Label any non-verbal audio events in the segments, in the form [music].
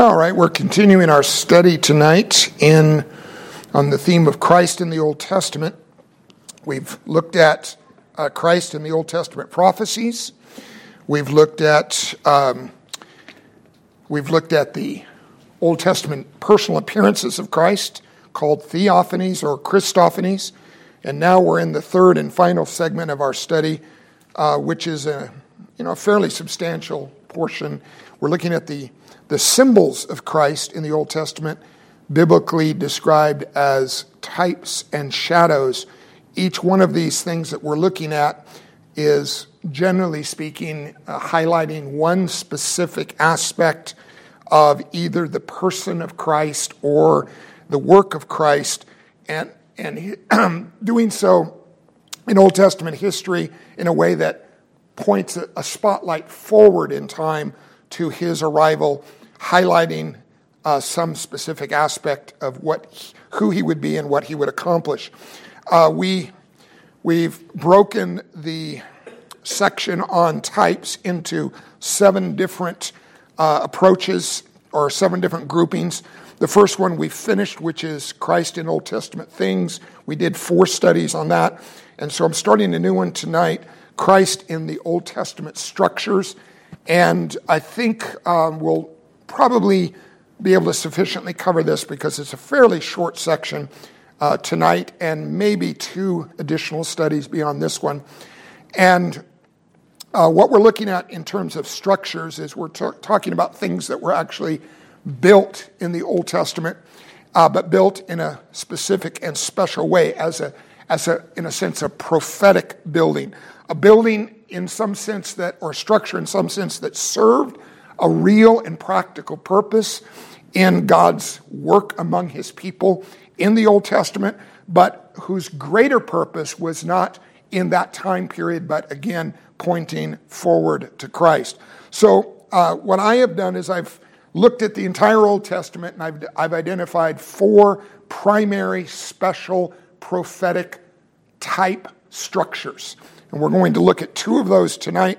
All right, we're continuing our study tonight in on the theme of Christ in the Old Testament. We've looked at uh, Christ in the Old Testament prophecies. We've looked at um, we've looked at the Old Testament personal appearances of Christ, called theophanies or Christophanies, and now we're in the third and final segment of our study, uh, which is a you know a fairly substantial portion. We're looking at the the symbols of Christ in the Old Testament, biblically described as types and shadows. Each one of these things that we're looking at is, generally speaking, uh, highlighting one specific aspect of either the person of Christ or the work of Christ, and, and [clears throat] doing so in Old Testament history in a way that points a spotlight forward in time to his arrival highlighting uh, some specific aspect of what who he would be and what he would accomplish. Uh, we we've broken the section on types into seven different uh, approaches or seven different groupings. The first one we finished, which is Christ in Old Testament things. We did four studies on that, and so I'm starting a new one tonight. Christ in the Old Testament structures, and I think um, we'll probably be able to sufficiently cover this because it's a fairly short section uh, tonight and maybe two additional studies beyond this one. And uh, what we're looking at in terms of structures is we're t- talking about things that were actually built in the Old Testament, uh, but built in a specific and special way as a, as a, in a sense, a prophetic building. A building in some sense that, or structure in some sense that served a real and practical purpose in God's work among his people in the Old Testament, but whose greater purpose was not in that time period, but again, pointing forward to Christ. So, uh, what I have done is I've looked at the entire Old Testament and I've, I've identified four primary, special, prophetic type structures. And we're going to look at two of those tonight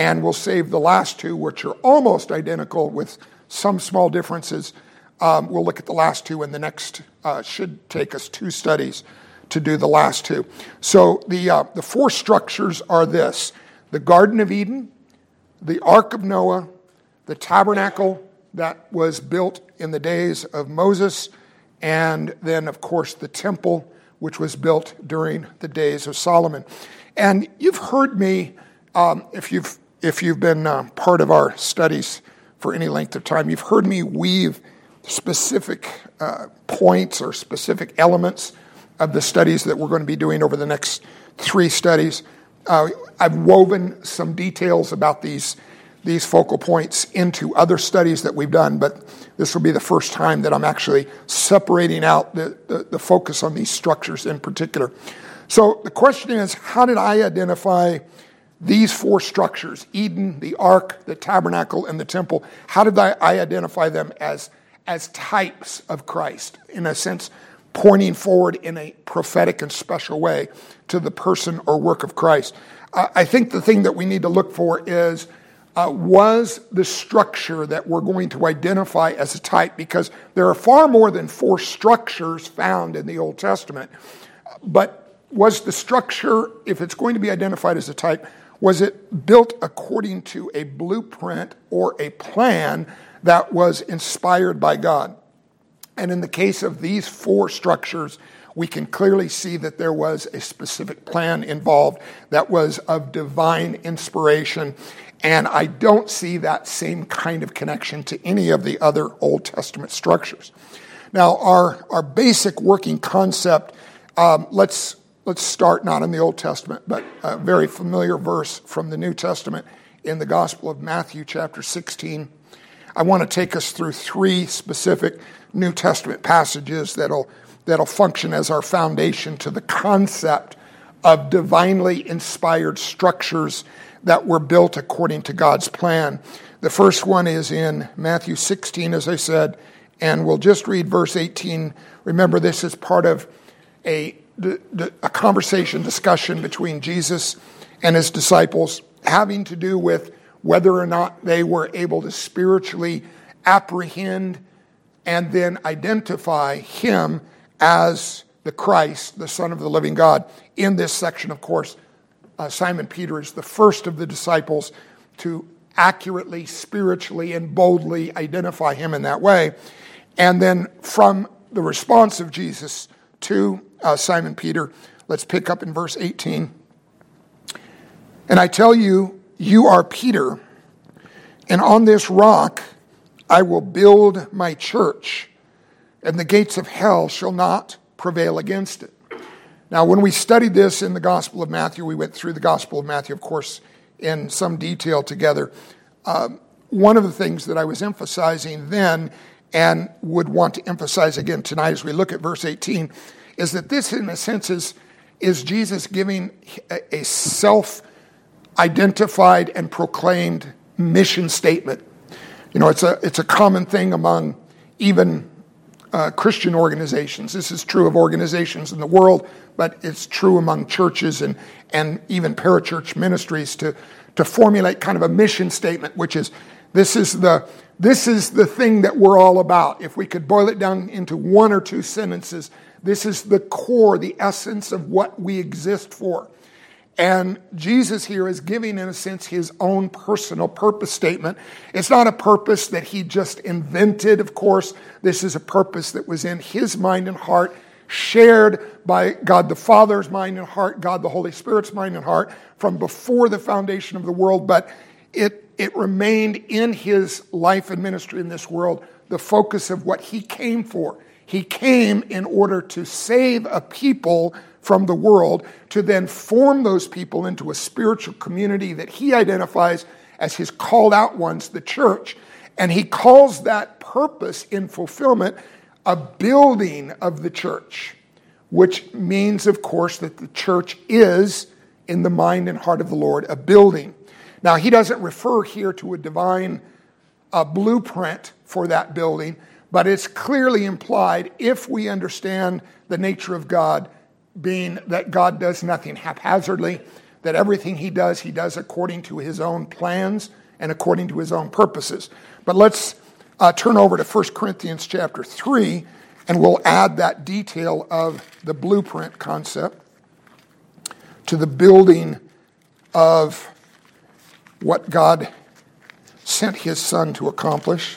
and we'll save the last two, which are almost identical with some small differences. Um, we'll look at the last two, and the next uh, should take us two studies to do the last two. So the, uh, the four structures are this the Garden of Eden, the Ark of Noah, the tabernacle that was built in the days of Moses, and then, of course, the temple, which was built during the days of Solomon. And you've heard me, um, if you've if you've been uh, part of our studies for any length of time, you've heard me weave specific uh, points or specific elements of the studies that we're going to be doing over the next three studies. Uh, I've woven some details about these, these focal points into other studies that we've done, but this will be the first time that I'm actually separating out the, the, the focus on these structures in particular. So the question is how did I identify these four structures Eden, the ark, the tabernacle, and the temple how did I, identify them as, as types of Christ? In a sense, pointing forward in a prophetic and special way to the person or work of Christ. Uh, I think the thing that we need to look for is uh, was the structure that we're going to identify as a type, because there are far more than four structures found in the Old Testament. But was the structure, if it's going to be identified as a type, was it built according to a blueprint or a plan that was inspired by God? And in the case of these four structures, we can clearly see that there was a specific plan involved that was of divine inspiration. And I don't see that same kind of connection to any of the other Old Testament structures. Now, our, our basic working concept, um, let's Let's start not in the Old Testament, but a very familiar verse from the New Testament in the Gospel of Matthew, chapter 16. I want to take us through three specific New Testament passages that'll, that'll function as our foundation to the concept of divinely inspired structures that were built according to God's plan. The first one is in Matthew 16, as I said, and we'll just read verse 18. Remember, this is part of a a conversation, discussion between Jesus and his disciples having to do with whether or not they were able to spiritually apprehend and then identify him as the Christ, the Son of the living God. In this section, of course, uh, Simon Peter is the first of the disciples to accurately, spiritually, and boldly identify him in that way. And then from the response of Jesus to uh, Simon Peter, let's pick up in verse 18. And I tell you, you are Peter, and on this rock I will build my church, and the gates of hell shall not prevail against it. Now, when we studied this in the Gospel of Matthew, we went through the Gospel of Matthew, of course, in some detail together. Um, one of the things that I was emphasizing then and would want to emphasize again tonight as we look at verse 18 is that this, in a sense, is, is Jesus giving a, a self identified and proclaimed mission statement. You know, it's a, it's a common thing among even uh, Christian organizations. This is true of organizations in the world, but it's true among churches and, and even parachurch ministries to, to formulate kind of a mission statement, which is this is the this is the thing that we're all about. If we could boil it down into one or two sentences, this is the core, the essence of what we exist for. And Jesus here is giving, in a sense, his own personal purpose statement. It's not a purpose that he just invented, of course. This is a purpose that was in his mind and heart, shared by God the Father's mind and heart, God the Holy Spirit's mind and heart from before the foundation of the world. But it, it remained in his life and ministry in this world the focus of what he came for. He came in order to save a people from the world to then form those people into a spiritual community that he identifies as his called out ones, the church. And he calls that purpose in fulfillment a building of the church, which means, of course, that the church is, in the mind and heart of the Lord, a building. Now, he doesn't refer here to a divine uh, blueprint for that building, but it's clearly implied if we understand the nature of God being that God does nothing haphazardly, that everything he does, he does according to his own plans and according to his own purposes. But let's uh, turn over to 1 Corinthians chapter 3, and we'll add that detail of the blueprint concept to the building of what God sent his son to accomplish.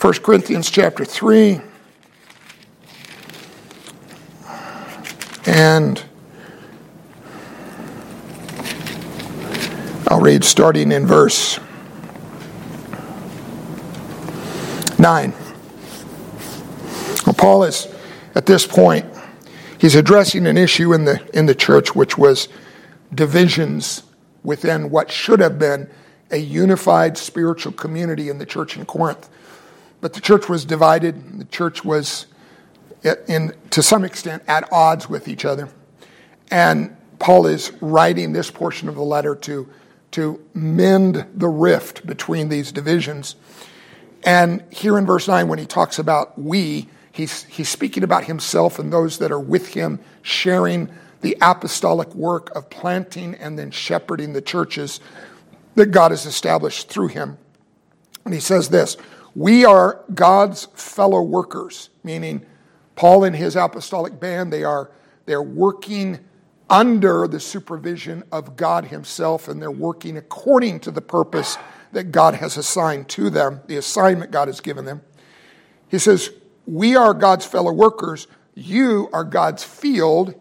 1 Corinthians chapter 3 And I'll read starting in verse 9. Well, Paul is, at this point, he's addressing an issue in the, in the church which was divisions within what should have been a unified spiritual community in the church in Corinth. But the church was divided, the church was in, to some extent at odds with each other. And Paul is writing this portion of the letter to, to mend the rift between these divisions. And here in verse 9, when he talks about we, he's, he's speaking about himself and those that are with him, sharing the apostolic work of planting and then shepherding the churches that God has established through him. And he says this We are God's fellow workers, meaning Paul and his apostolic band, they are they're working under the supervision of God himself and they're working according to the purpose that God has assigned to them, the assignment God has given them. He says, "We are God's fellow workers, you are God's field,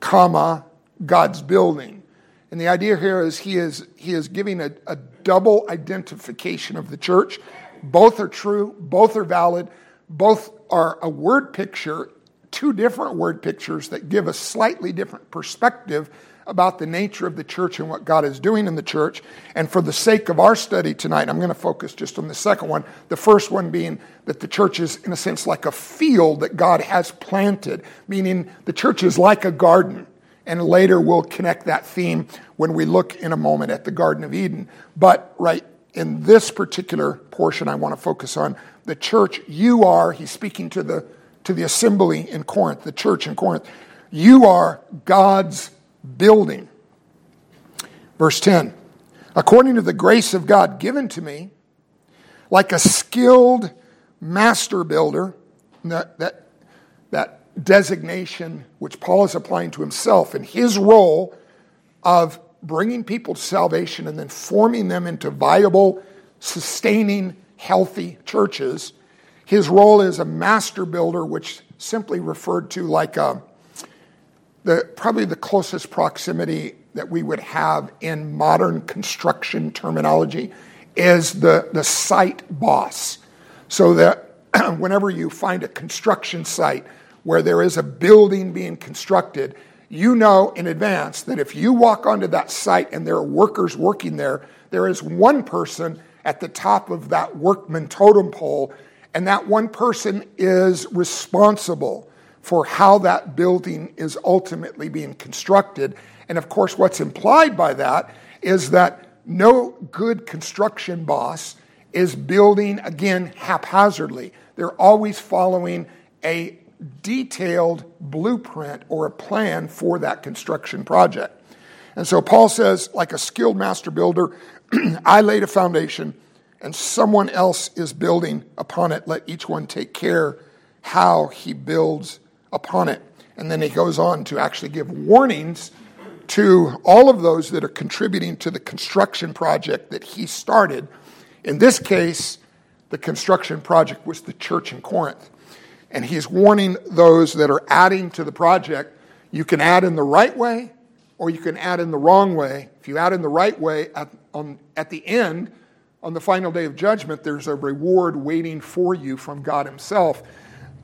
comma, God's building." And the idea here is he is he is giving a, a double identification of the church. Both are true, both are valid, both are a word picture, two different word pictures that give a slightly different perspective about the nature of the church and what God is doing in the church. And for the sake of our study tonight, I'm going to focus just on the second one. The first one being that the church is, in a sense, like a field that God has planted, meaning the church is like a garden. And later we'll connect that theme when we look in a moment at the Garden of Eden. But right in this particular portion, I want to focus on the church, you are, he's speaking to the, to the assembly in Corinth, the church in Corinth, you are God's building. Verse 10 According to the grace of God given to me, like a skilled master builder, that, that, that designation which Paul is applying to himself and his role of bringing people to salvation and then forming them into viable, sustaining, healthy churches. His role is a master builder, which simply referred to like a, the, probably the closest proximity that we would have in modern construction terminology is the, the site boss. So that [clears throat] whenever you find a construction site where there is a building being constructed, you know in advance that if you walk onto that site and there are workers working there, there is one person at the top of that workman totem pole, and that one person is responsible for how that building is ultimately being constructed. And of course, what's implied by that is that no good construction boss is building, again, haphazardly. They're always following a detailed blueprint or a plan for that construction project. And so Paul says, like a skilled master builder, [clears throat] I laid a foundation and someone else is building upon it. Let each one take care how he builds upon it. And then he goes on to actually give warnings to all of those that are contributing to the construction project that he started. In this case, the construction project was the church in Corinth. And he's warning those that are adding to the project you can add in the right way or you can add in the wrong way. If you add in the right way, at, on, at the end, on the final day of judgment, there's a reward waiting for you from God Himself.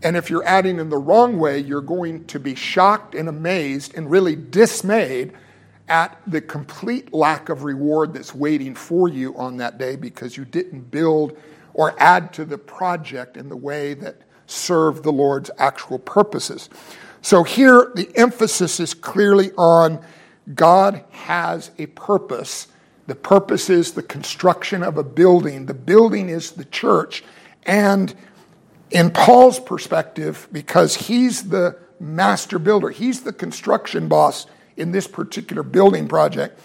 And if you're adding in the wrong way, you're going to be shocked and amazed and really dismayed at the complete lack of reward that's waiting for you on that day because you didn't build or add to the project in the way that served the Lord's actual purposes. So here, the emphasis is clearly on God has a purpose. The purpose is the construction of a building. The building is the church. And in Paul's perspective, because he's the master builder, he's the construction boss in this particular building project.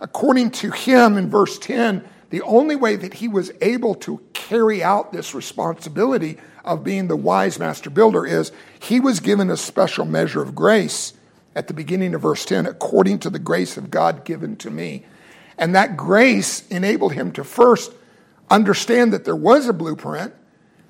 According to him in verse 10, the only way that he was able to carry out this responsibility of being the wise master builder is he was given a special measure of grace at the beginning of verse 10, according to the grace of God given to me. And that grace enabled him to first understand that there was a blueprint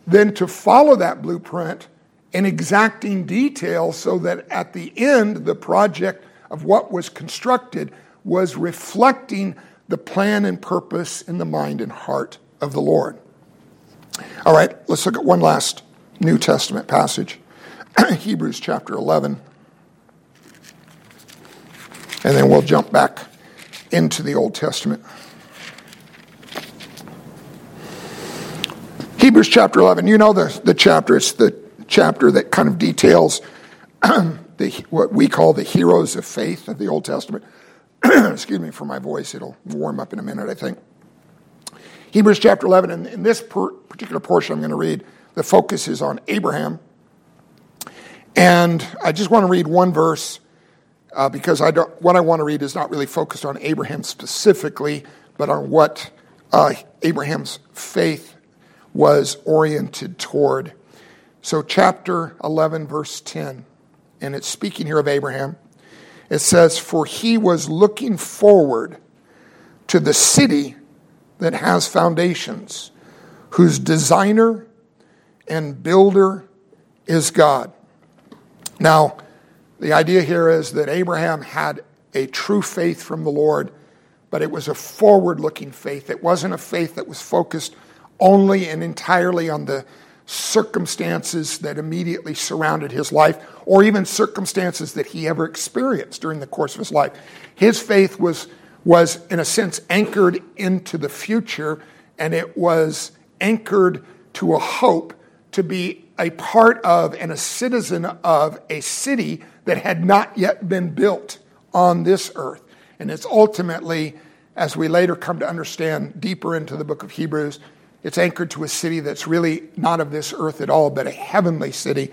then to follow that blueprint in exacting detail so that at the end, the project of what was constructed was reflecting the plan and purpose in the mind and heart of the Lord. All right, let's look at one last New Testament passage [clears throat] Hebrews chapter 11. And then we'll jump back into the Old Testament. Hebrews chapter 11, you know the, the chapter. It's the chapter that kind of details [clears throat] the, what we call the heroes of faith of the Old Testament. [clears throat] Excuse me for my voice, it'll warm up in a minute, I think. Hebrews chapter 11, and in this particular portion I'm going to read, the focus is on Abraham. And I just want to read one verse uh, because I don't, what I want to read is not really focused on Abraham specifically, but on what uh, Abraham's faith was oriented toward. So, chapter 11, verse 10, and it's speaking here of Abraham. It says, For he was looking forward to the city that has foundations, whose designer and builder is God. Now, the idea here is that Abraham had a true faith from the Lord, but it was a forward looking faith. It wasn't a faith that was focused only and entirely on the circumstances that immediately surrounded his life, or even circumstances that he ever experienced during the course of his life. His faith was, was in a sense, anchored into the future, and it was anchored to a hope to be a part of and a citizen of a city that had not yet been built on this earth. And it's ultimately, as we later come to understand deeper into the book of Hebrews, it's anchored to a city that's really not of this earth at all, but a heavenly city,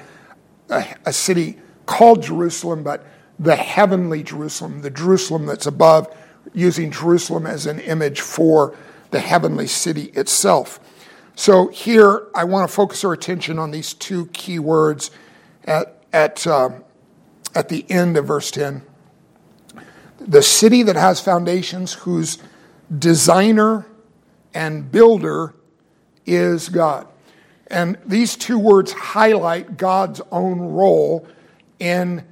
a, a city called Jerusalem, but the heavenly Jerusalem, the Jerusalem that's above, using Jerusalem as an image for the heavenly city itself. So here, I want to focus our attention on these two key words at, at, uh, at the end of verse 10. The city that has foundations, whose designer and builder is God. And these two words highlight God's own role in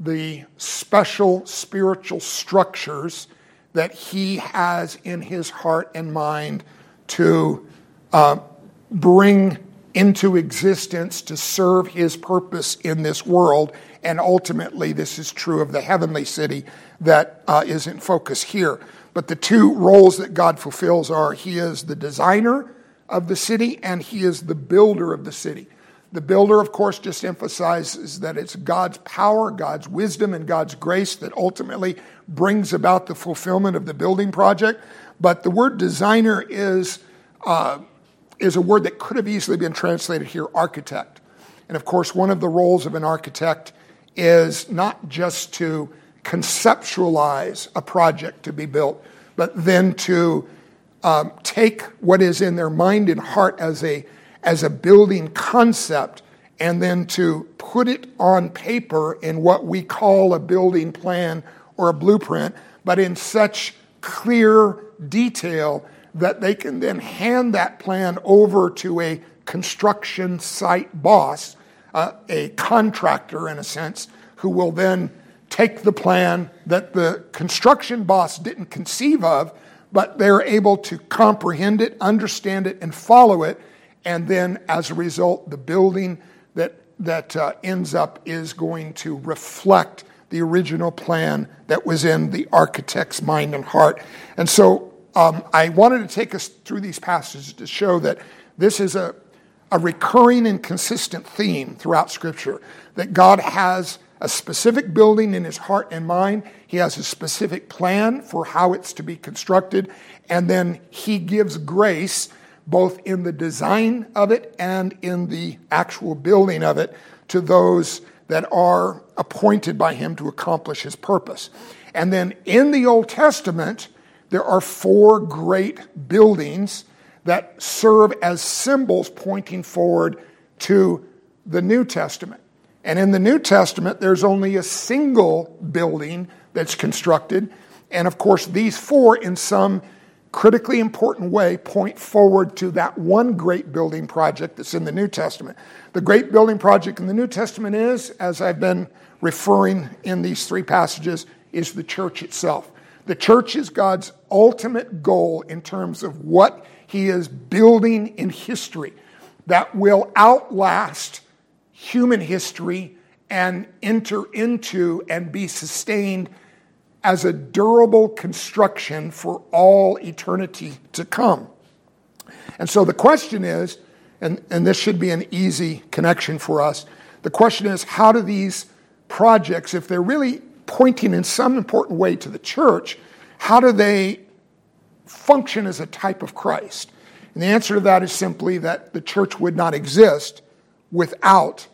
the special spiritual structures that He has in His heart and mind to uh, bring into existence to serve His purpose in this world. And ultimately, this is true of the heavenly city that uh, is in focus here. But the two roles that God fulfills are He is the designer of the city and He is the builder of the city. The builder, of course, just emphasizes that it's God's power, God's wisdom, and God's grace that ultimately brings about the fulfillment of the building project. But the word designer is, uh, is a word that could have easily been translated here architect. And of course, one of the roles of an architect is not just to conceptualize a project to be built, but then to um, take what is in their mind and heart as a, as a building concept and then to put it on paper in what we call a building plan or a blueprint, but in such clear detail that they can then hand that plan over to a construction site boss, uh, a contractor in a sense, who will then take the plan that the construction boss didn't conceive of, but they're able to comprehend it, understand it, and follow it. And then as a result, the building that, that uh, ends up is going to reflect the original plan that was in the architect's mind and heart. And so um, I wanted to take us through these passages to show that this is a, a recurring and consistent theme throughout Scripture that God has a specific building in his heart and mind. He has a specific plan for how it's to be constructed. And then he gives grace both in the design of it and in the actual building of it to those that are appointed by him to accomplish his purpose. And then in the Old Testament, there are four great buildings that serve as symbols pointing forward to the New Testament. And in the New Testament, there's only a single building that's constructed. And of course, these four, in some critically important way, point forward to that one great building project that's in the New Testament. The great building project in the New Testament is, as I've been referring in these three passages, is the church itself. The church is God's ultimate goal in terms of what He is building in history that will outlast human history and enter into and be sustained as a durable construction for all eternity to come. And so the question is, and, and this should be an easy connection for us, the question is how do these projects, if they're really pointing in some important way to the church, how do they function as a type of Christ? And the answer to that is simply that the church would not exist without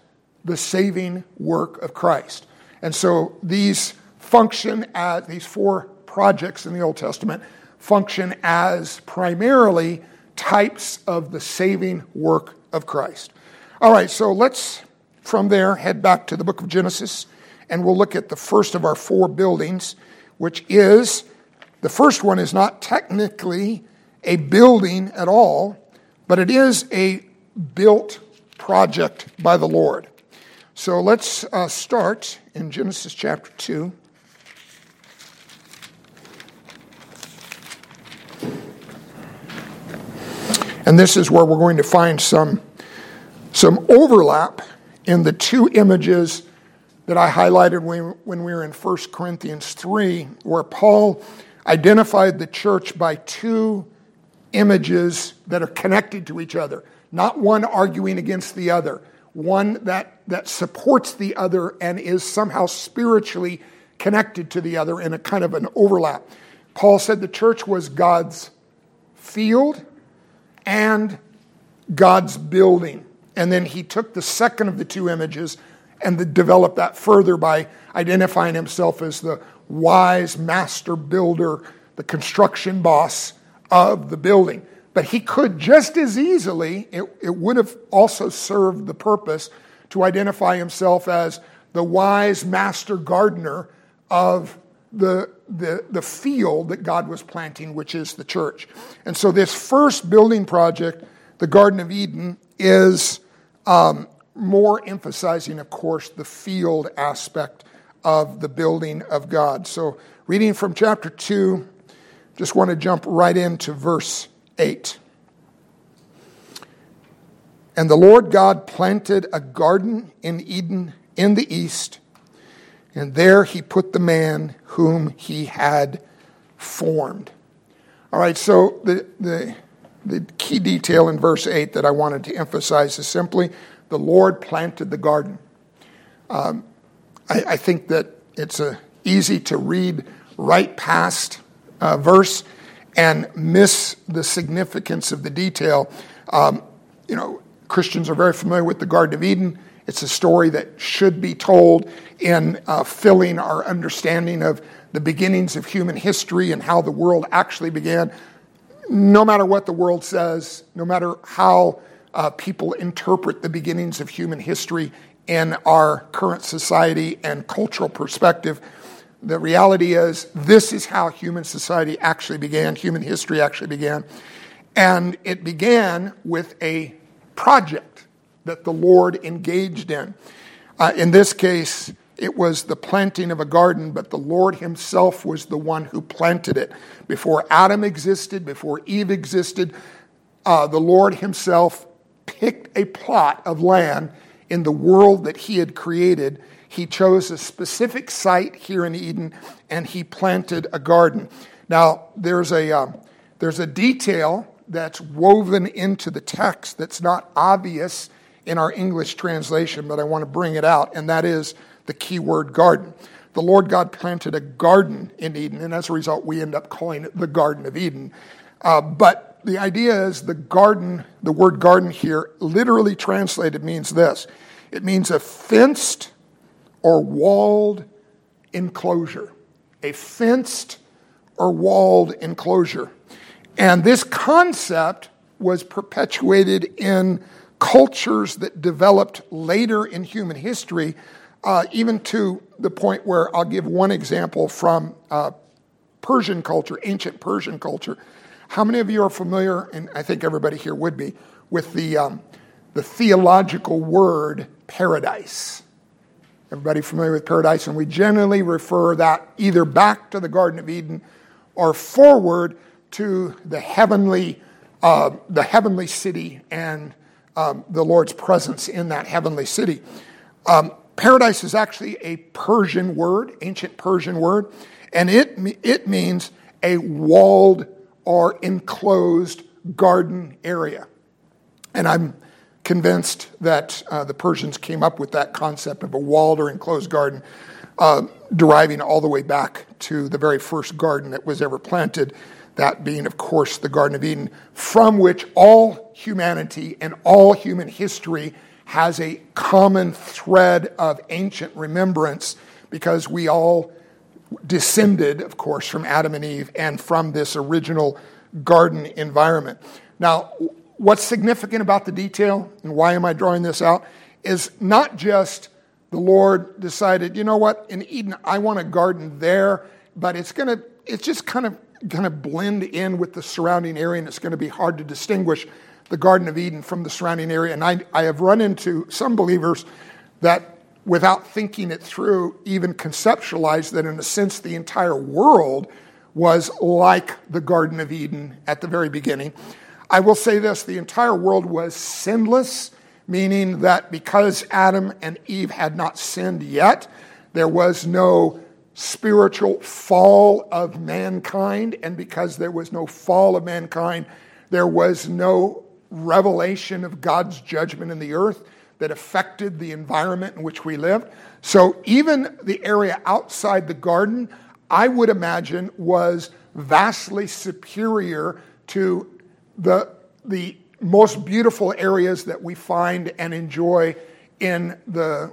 the saving work of Christ. And so these function as these four projects in the Old Testament function as primarily types of the saving work of Christ. All right, so let's from there head back to the book of Genesis and we'll look at the first of our four buildings, which is the first one is not technically a building at all, but it is a built project by the Lord. So let's uh, start in Genesis chapter 2. And this is where we're going to find some, some overlap in the two images that I highlighted when, when we were in 1 Corinthians 3, where Paul identified the church by two images that are connected to each other, not one arguing against the other, one that, that supports the other and is somehow spiritually connected to the other in a kind of an overlap. Paul said the church was God's field and God's building. And then he took the second of the two images and developed that further by identifying himself as the wise master builder, the construction boss of the building. But he could just as easily, it, it would have also served the purpose to identify himself as the wise master gardener of the, the, the field that God was planting, which is the church. And so, this first building project, the Garden of Eden, is um, more emphasizing, of course, the field aspect of the building of God. So, reading from chapter 2, just want to jump right into verse 8. And the Lord God planted a garden in Eden in the east, and there he put the man whom he had formed. All right, so the, the, the key detail in verse 8 that I wanted to emphasize is simply the Lord planted the garden. Um, I, I, think that it's a, easy to read right past uh, verse and miss the significance of the detail. Um, you know, Christians are very familiar with the Garden of Eden. It's a story that should be told in uh, filling our understanding of the beginnings of human history and how the world actually began. No matter what the world says, no matter how uh, people interpret the beginnings of human history in our current society and cultural perspective, the reality is this is how human society actually began, human history actually began. And it began with a project that the Lord engaged in. Uh, in this case, it was the planting of a garden, but the Lord Himself was the one who planted it. Before Adam existed, before Eve existed, uh, the Lord Himself picked a plot of land in the world that He had created. He chose a specific site here in Eden and He planted a garden. Now, there's a, um, there's a detail that's woven into the text that's not obvious in our English translation, but I want to bring it out, and that is the key word garden. The Lord God planted a garden in Eden, and as a result, we end up calling it the Garden of Eden. Uh, but the idea is the garden, the word garden here, literally translated means this it means a fenced or walled enclosure. A fenced or walled enclosure. And this concept was perpetuated in cultures that developed later in human history, uh, even to the point where I'll give one example from uh, Persian culture, ancient Persian culture. How many of you are familiar, and I think everybody here would be, with the, um, the theological word paradise? Everybody familiar with paradise? And we generally refer that either back to the Garden of Eden or forward to the heavenly, uh, the heavenly city and um, the Lord's presence in that heavenly city. Um, paradise is actually a Persian word, ancient Persian word, and it, it means a walled or enclosed garden area. And I'm convinced that uh, the Persians came up with that concept of a walled or enclosed garden, uh, deriving all the way back to the very first garden that was ever planted that being, of course, the Garden of Eden, from which all humanity and all human history has a common thread of ancient remembrance because we all descended, of course, from Adam and Eve and from this original garden environment. Now, what's significant about the detail, and why am I drawing this out, is not just the Lord decided, you know what, in Eden, I want a garden there, but it's going to, it's just kind of going to blend in with the surrounding area, and it's going to be hard to distinguish the Garden of Eden from the surrounding area. And I, I have run into some believers that, without thinking it through, even conceptualize that, in a sense, the entire world was like the Garden of Eden at the very beginning. I will say this the entire world was sinless, meaning that because Adam and Eve had not sinned yet, there was no spiritual fall of mankind, and because there was no fall of mankind, there was no revelation of God's judgment in the earth that affected the environment in which we lived. So even the area outside the garden, I would imagine, was vastly superior to the, the most beautiful areas that we find and enjoy in the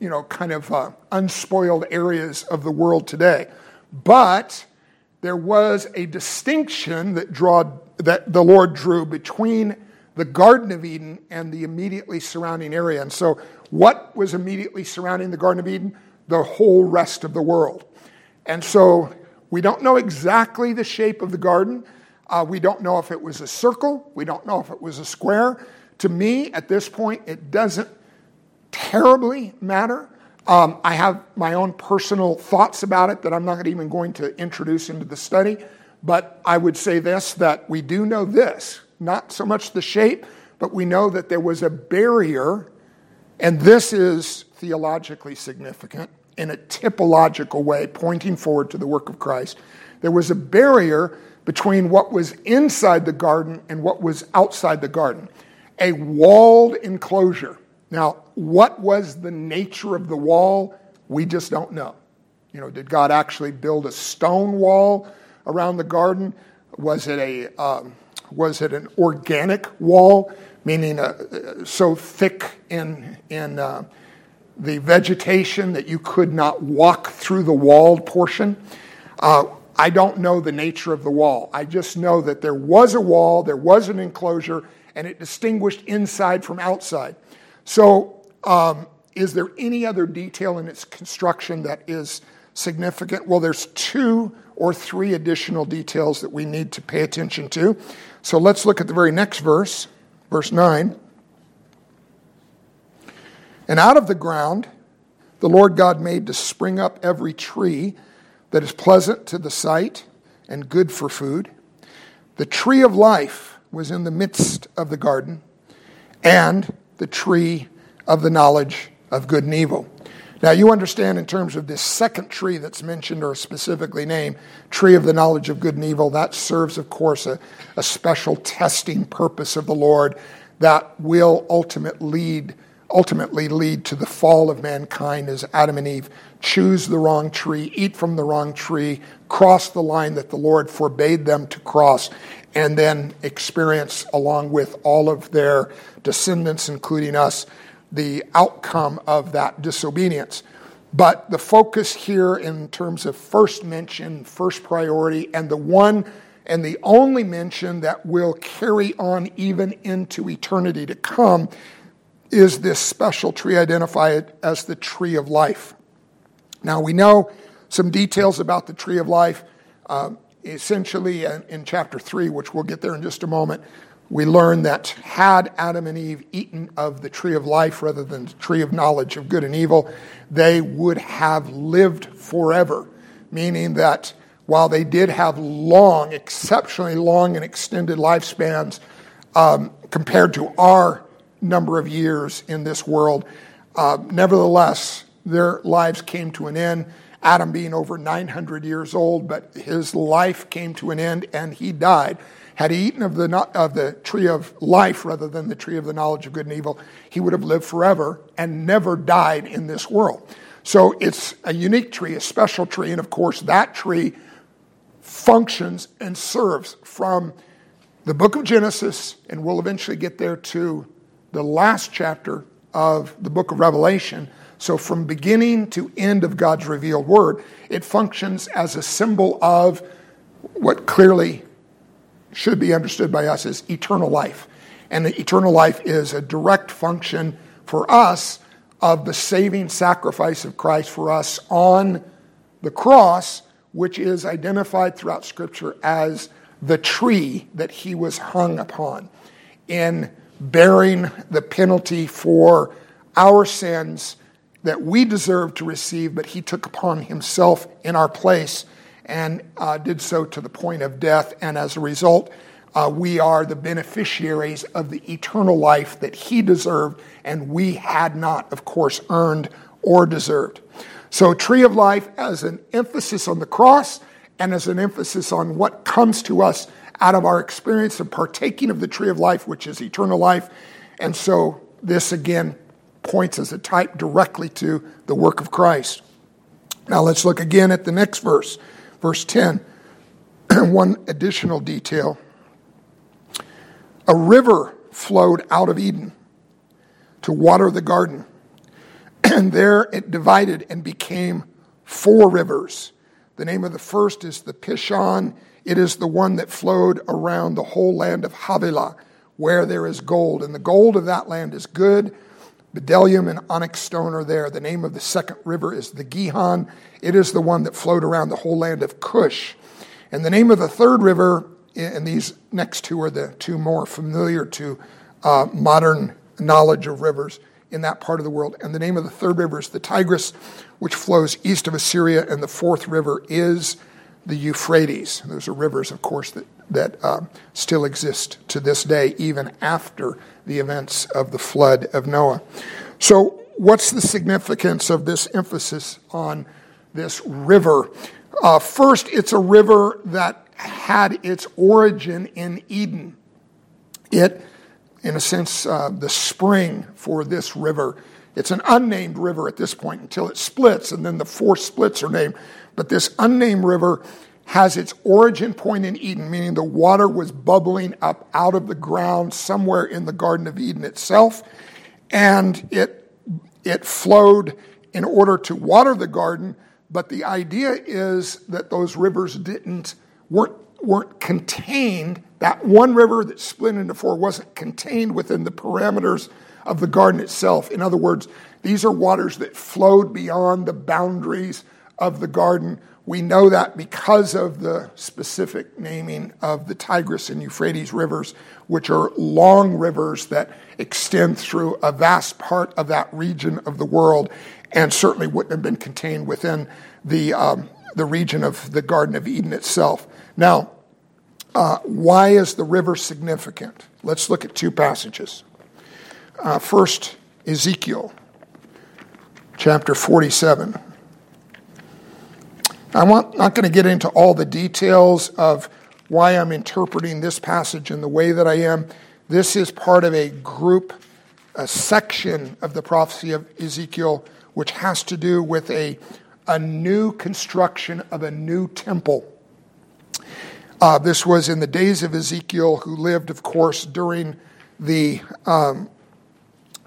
you know, kind of uh, unspoiled areas of the world today. But there was a distinction that, draw, that the Lord drew between the Garden of Eden and the immediately surrounding area. And so, what was immediately surrounding the Garden of Eden? The whole rest of the world. And so, we don't know exactly the shape of the garden. Uh, we don't know if it was a circle. We don't know if it was a square. To me, at this point, it doesn't terribly matter. Um, I have my own personal thoughts about it that I'm not even going to introduce into the study. But I would say this that we do know this not so much the shape, but we know that there was a barrier, and this is theologically significant in a typological way, pointing forward to the work of Christ. There was a barrier between what was inside the garden and what was outside the garden, a walled enclosure. Now, what was the nature of the wall? We just don't know. You know, did God actually build a stone wall around the garden? Was it a um, was it an organic wall, meaning uh, so thick in, in uh, the vegetation that you could not walk through the walled portion? Uh, I don't know the nature of the wall. I just know that there was a wall, there was an enclosure, and it distinguished inside from outside. So, um, is there any other detail in its construction that is significant? Well, there's two or three additional details that we need to pay attention to. So let's look at the very next verse, verse 9. And out of the ground the Lord God made to spring up every tree that is pleasant to the sight and good for food. The tree of life was in the midst of the garden, and the tree of the knowledge of good and evil. Now, you understand in terms of this second tree that's mentioned or specifically named, tree of the knowledge of good and evil, that serves, of course, a, a special testing purpose of the Lord that will ultimate lead, ultimately lead to the fall of mankind as Adam and Eve choose the wrong tree, eat from the wrong tree, cross the line that the Lord forbade them to cross, and then experience, along with all of their descendants, including us, the outcome of that disobedience. But the focus here, in terms of first mention, first priority, and the one and the only mention that will carry on even into eternity to come, is this special tree identified as the tree of life. Now, we know some details about the tree of life. Uh, essentially, in, in chapter 3, which we'll get there in just a moment, we learn that had Adam and Eve eaten of the tree of life rather than the tree of knowledge of good and evil, they would have lived forever, meaning that while they did have long, exceptionally long and extended lifespans um, compared to our number of years in this world, uh, nevertheless, their lives came to an end. Adam being over 900 years old, but his life came to an end and he died. Had he eaten of the, of the tree of life rather than the tree of the knowledge of good and evil, he would have lived forever and never died in this world. So it's a unique tree, a special tree, and of course, that tree functions and serves from the book of Genesis, and we'll eventually get there to the last chapter of the book of Revelation. So, from beginning to end of God's revealed word, it functions as a symbol of what clearly should be understood by us as eternal life. And the eternal life is a direct function for us of the saving sacrifice of Christ for us on the cross, which is identified throughout Scripture as the tree that he was hung upon in bearing the penalty for our sins that we deserve to receive, but he took upon himself in our place and uh, did so to the point of death. And as a result, uh, we are the beneficiaries of the eternal life that he deserved and we had not, of course, earned or deserved. So, tree of life as an emphasis on the cross and as an emphasis on what comes to us out of our experience of partaking of the tree of life, which is eternal life. And so, this again points as a type directly to the work of Christ. Now, let's look again at the next verse. Verse 10, [clears throat] one additional detail. A river flowed out of Eden to water the garden, [clears throat] and there it divided and became four rivers. The name of the first is the Pishon. It is the one that flowed around the whole land of Havilah, where there is gold. And the gold of that land is good. Bdellium and onyx stone are there. The name of the second river is the Gihon. It is the one that flowed around the whole land of Cush. And the name of the third river, and these next two are the two more familiar to uh, modern knowledge of rivers in that part of the world. And the name of the third river is the Tigris, which flows east of Assyria. And the fourth river is the Euphrates. Those are rivers, of course, that, that uh, still exist to this day, even after the events of the flood of Noah. So, what's the significance of this emphasis on this river? Uh, first, it's a river that had its origin in Eden. It, in a sense, uh, the spring for this river. It's an unnamed river at this point until it splits, and then the four splits are named. But this unnamed river has its origin point in Eden, meaning the water was bubbling up out of the ground somewhere in the Garden of Eden itself, and it, it flowed in order to water the garden but the idea is that those rivers didn't weren't weren't contained. That one river that split into four wasn't contained within the parameters of the garden itself. In other words, these are waters that flowed beyond the boundaries of the garden. We know that because of the specific naming of the Tigris and Euphrates rivers, which are long rivers that extend through a vast part of that region of the world and certainly wouldn't have been contained within the, um, the region of the Garden of Eden itself. Now, uh, why is the river significant? Let's look at two passages. Uh, first, Ezekiel chapter 47. I'm not going to get into all the details of why I'm interpreting this passage in the way that I am. This is part of a group, a section of the prophecy of Ezekiel which has to do with a, a new construction of a new temple. Uh, this was in the days of Ezekiel, who lived, of course, during the, um,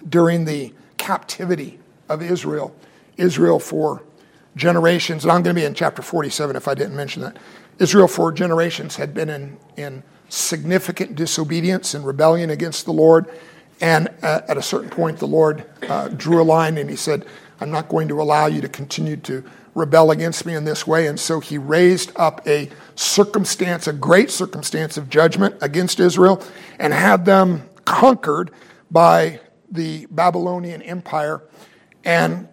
during the captivity of Israel. Israel for generations, and I'm going to be in chapter 47 if I didn't mention that. Israel for generations had been in, in significant disobedience and rebellion against the Lord. And uh, at a certain point, the Lord uh, drew a line and he said, I'm not going to allow you to continue to rebel against me in this way. And so he raised up a circumstance, a great circumstance of judgment against Israel, and had them conquered by the Babylonian Empire and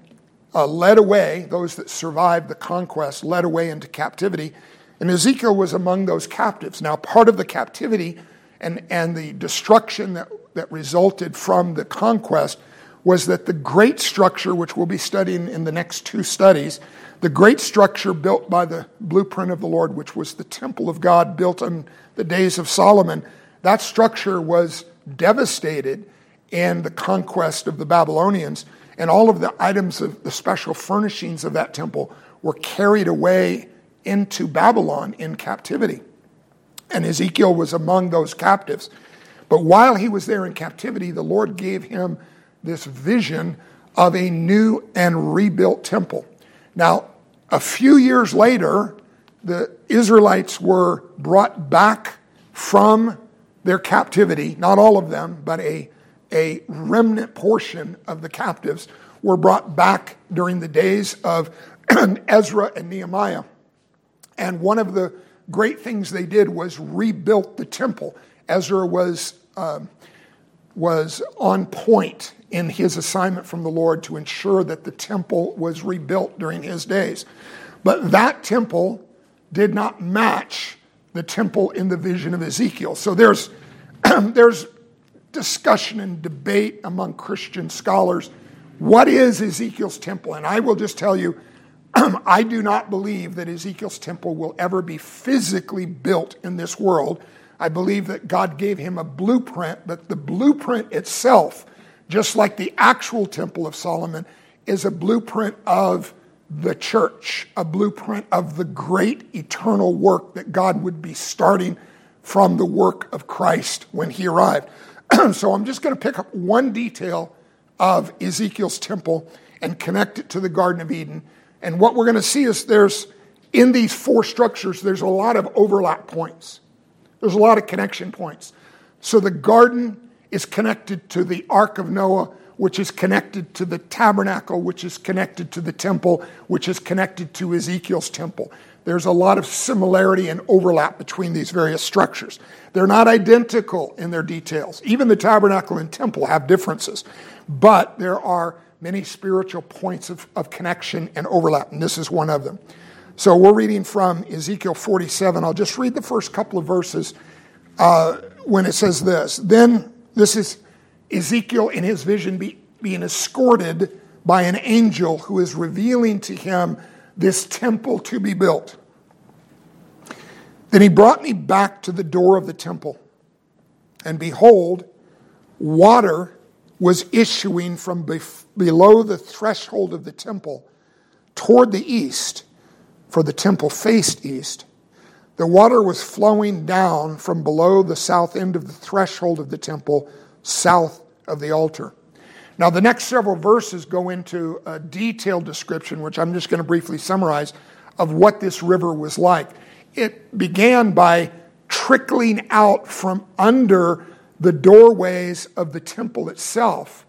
uh, led away, those that survived the conquest, led away into captivity. And Ezekiel was among those captives. Now, part of the captivity and, and the destruction that, that resulted from the conquest was that the great structure, which we'll be studying in the next two studies, the great structure built by the blueprint of the Lord, which was the temple of God built in the days of Solomon, that structure was devastated in the conquest of the Babylonians. And all of the items of the special furnishings of that temple were carried away into Babylon in captivity. And Ezekiel was among those captives. But while he was there in captivity, the Lord gave him this vision of a new and rebuilt temple. Now, a few years later, the Israelites were brought back from their captivity, not all of them, but a, a remnant portion of the captives were brought back during the days of [clears throat] Ezra and Nehemiah. And one of the great things they did was rebuilt the temple. Ezra was, um, was on point in his assignment from the Lord to ensure that the temple was rebuilt during his days. But that temple did not match the temple in the vision of Ezekiel. So there's, [clears throat] there's discussion and debate among Christian scholars. What is Ezekiel's temple? And I will just tell you, [clears throat] I do not believe that Ezekiel's temple will ever be physically built in this world. I believe that God gave him a blueprint, but the blueprint itself just like the actual Temple of Solomon is a blueprint of the church, a blueprint of the great eternal work that God would be starting from the work of Christ when he arrived. [clears throat] so I'm just going to pick up one detail of Ezekiel's temple and connect it to the Garden of Eden. And what we're going to see is there's in these four structures, there's a lot of overlap points. There's a lot of connection points. So the garden is connected to the Ark of Noah, which is connected to the tabernacle, which is connected to the temple, which is connected to Ezekiel's temple. There's a lot of similarity and overlap between these various structures. They're not identical in their details. Even the tabernacle and temple have differences, but there are many spiritual points of, of connection and overlap, and this is one of them. So we're reading from Ezekiel 47. I'll just read the first couple of verses uh, when it says this. Then, this is Ezekiel in his vision be, being escorted by an angel who is revealing to him this temple to be built. Then he brought me back to the door of the temple, and behold, water was issuing from bef- below the threshold of the temple toward the east, for the temple faced east. The water was flowing down from below the south end of the threshold of the temple, south of the altar. Now, the next several verses go into a detailed description, which I'm just going to briefly summarize, of what this river was like. It began by trickling out from under the doorways of the temple itself.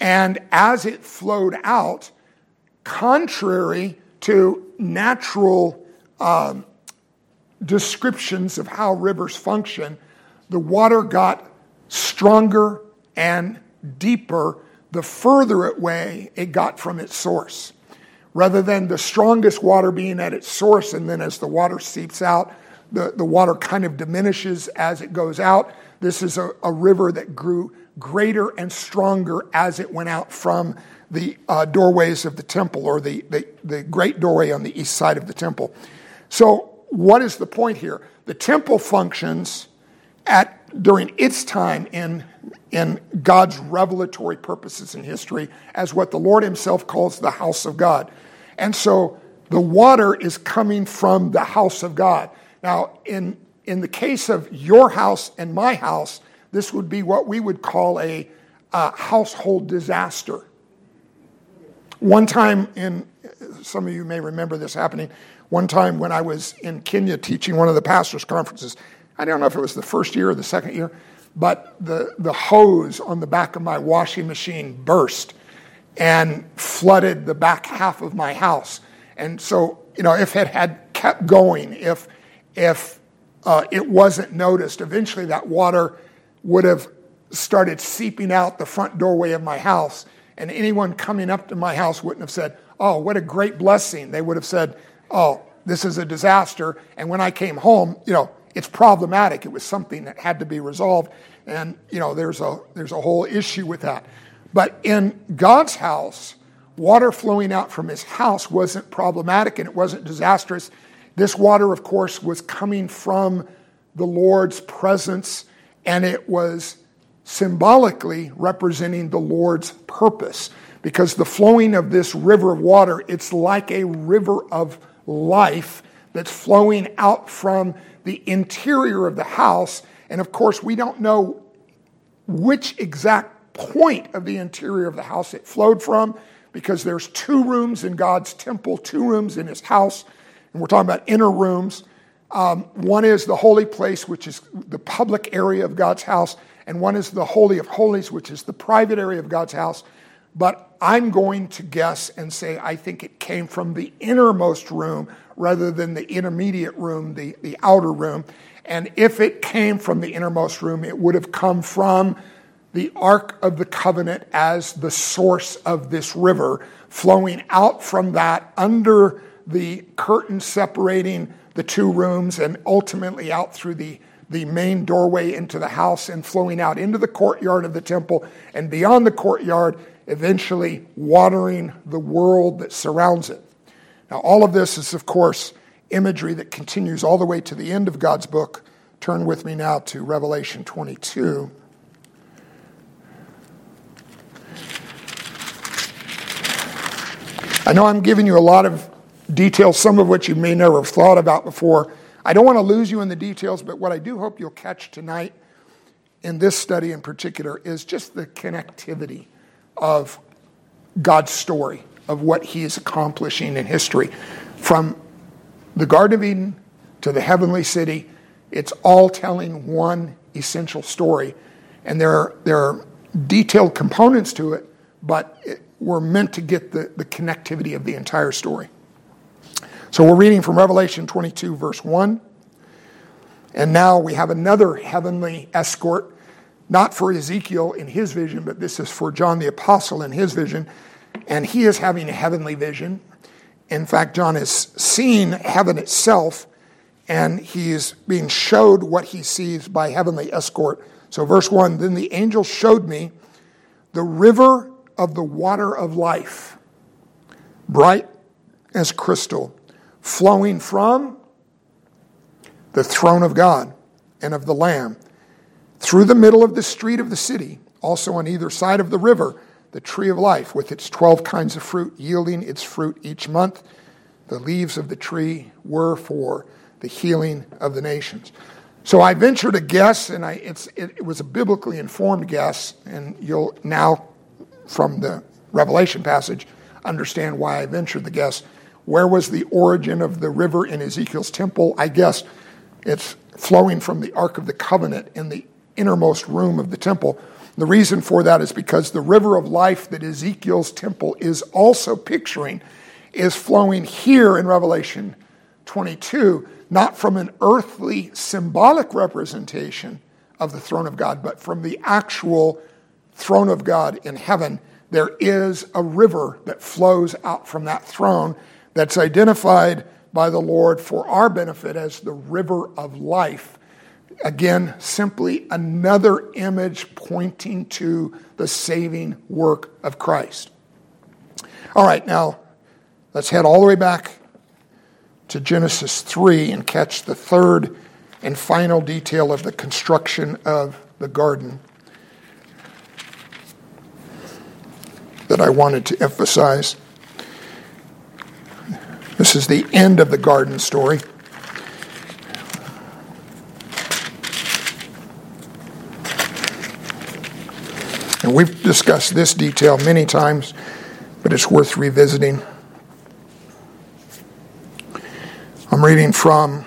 And as it flowed out, contrary to natural um, descriptions of how rivers function, the water got stronger and deeper the further away it got from its source. Rather than the strongest water being at its source, and then as the water seeps out, the, the water kind of diminishes as it goes out. This is a, a river that grew greater and stronger as it went out from the uh, doorways of the temple or the, the, the great doorway on the east side of the temple. So, what is the point here? The temple functions at during its time in, in God's revelatory purposes in history as what the Lord Himself calls the house of God. And so the water is coming from the house of God. Now, in, in the case of your house and my house, this would be what we would call a, a household disaster. One time in, some of you may remember this happening, one time when I was in Kenya teaching one of the pastors' conferences, I don't know if it was the first year or the second year, but the, the hose on the back of my washing machine burst and flooded the back half of my house. And so, you know, if it had kept going, if, if uh, it wasn't noticed, eventually that water would have started seeping out the front doorway of my house. And anyone coming up to my house wouldn't have said, Oh, what a great blessing. They would have said, Oh, this is a disaster. And when I came home, you know, it's problematic. It was something that had to be resolved, and you know there's a there's a whole issue with that. But in God's house, water flowing out from His house wasn't problematic and it wasn't disastrous. This water, of course, was coming from the Lord's presence, and it was symbolically representing the Lord's purpose. Because the flowing of this river of water, it's like a river of life that's flowing out from the interior of the house. And of course, we don't know which exact point of the interior of the house it flowed from because there's two rooms in God's temple, two rooms in his house. And we're talking about inner rooms. Um, one is the holy place, which is the public area of God's house, and one is the Holy of Holies, which is the private area of God's house. But I'm going to guess and say I think it came from the innermost room rather than the intermediate room, the, the outer room. And if it came from the innermost room, it would have come from the Ark of the Covenant as the source of this river, flowing out from that under the curtain separating the two rooms and ultimately out through the, the main doorway into the house and flowing out into the courtyard of the temple and beyond the courtyard, eventually watering the world that surrounds it. Now, all of this is, of course, imagery that continues all the way to the end of God's book. Turn with me now to Revelation 22. I know I'm giving you a lot of details, some of which you may never have thought about before. I don't want to lose you in the details, but what I do hope you'll catch tonight in this study in particular is just the connectivity of God's story of what he is accomplishing in history from the Garden of Eden to the heavenly city, it's all telling one essential story. And there are, there are detailed components to it, but it, we're meant to get the, the connectivity of the entire story. So we're reading from Revelation 22, verse 1. And now we have another heavenly escort, not for Ezekiel in his vision, but this is for John the Apostle in his vision. And he is having a heavenly vision. In fact, John is seeing heaven itself, and he is being showed what he sees by heavenly escort. So, verse 1 Then the angel showed me the river of the water of life, bright as crystal, flowing from the throne of God and of the Lamb, through the middle of the street of the city, also on either side of the river, the tree of life with its 12 kinds of fruit, yielding its fruit each month. The leaves of the tree were for the healing of the nations. So I ventured a guess, and I, it, it was a biblically informed guess, and you'll now, from the Revelation passage, understand why I ventured the guess. Where was the origin of the river in Ezekiel's temple? I guess it's flowing from the Ark of the Covenant in the innermost room of the temple. The reason for that is because the river of life that Ezekiel's temple is also picturing is flowing here in Revelation 22, not from an earthly symbolic representation of the throne of God, but from the actual throne of God in heaven. There is a river that flows out from that throne that's identified by the Lord for our benefit as the river of life. Again, simply another image pointing to the saving work of Christ. All right, now let's head all the way back to Genesis 3 and catch the third and final detail of the construction of the garden that I wanted to emphasize. This is the end of the garden story. And we've discussed this detail many times, but it's worth revisiting. I'm reading from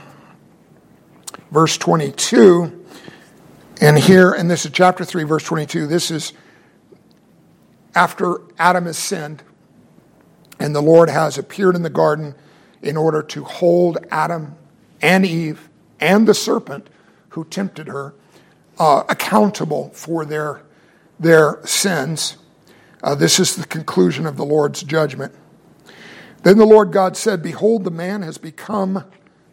verse 22. And here, and this is chapter 3, verse 22. This is after Adam has sinned. And the Lord has appeared in the garden in order to hold Adam and Eve and the serpent who tempted her uh, accountable for their, their sins. Uh, this is the conclusion of the Lord's judgment. Then the Lord God said, Behold, the man has become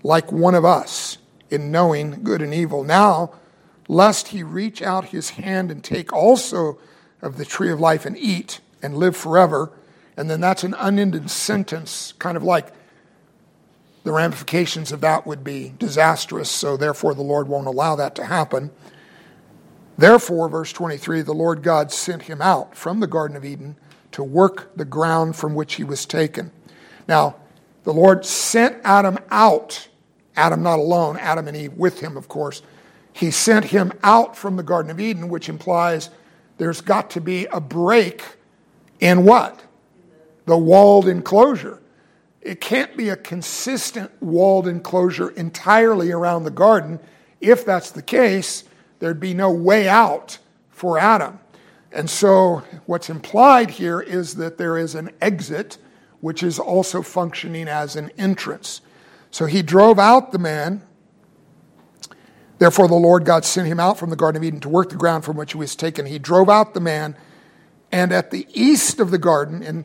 like one of us in knowing good and evil. Now, lest he reach out his hand and take also of the tree of life and eat and live forever and then that's an unending sentence, kind of like the ramifications of that would be disastrous, so therefore the Lord won't allow that to happen. Therefore, verse 23, the Lord God sent him out from the Garden of Eden to work the ground from which he was taken. Now, the Lord sent Adam out, Adam not alone, Adam and Eve with him, of course. He sent him out from the Garden of Eden, which implies there's got to be a break in what? the walled enclosure. It can't be a consistent walled enclosure entirely around the garden. If that's the case, there'd be no way out for Adam. And so, what's implied here is that there is an exit, which is also functioning as an entrance. So, he drove out the man. Therefore, the Lord God sent him out from the Garden of Eden to work the ground from which he was taken. He drove out the man, and at the east of the garden, and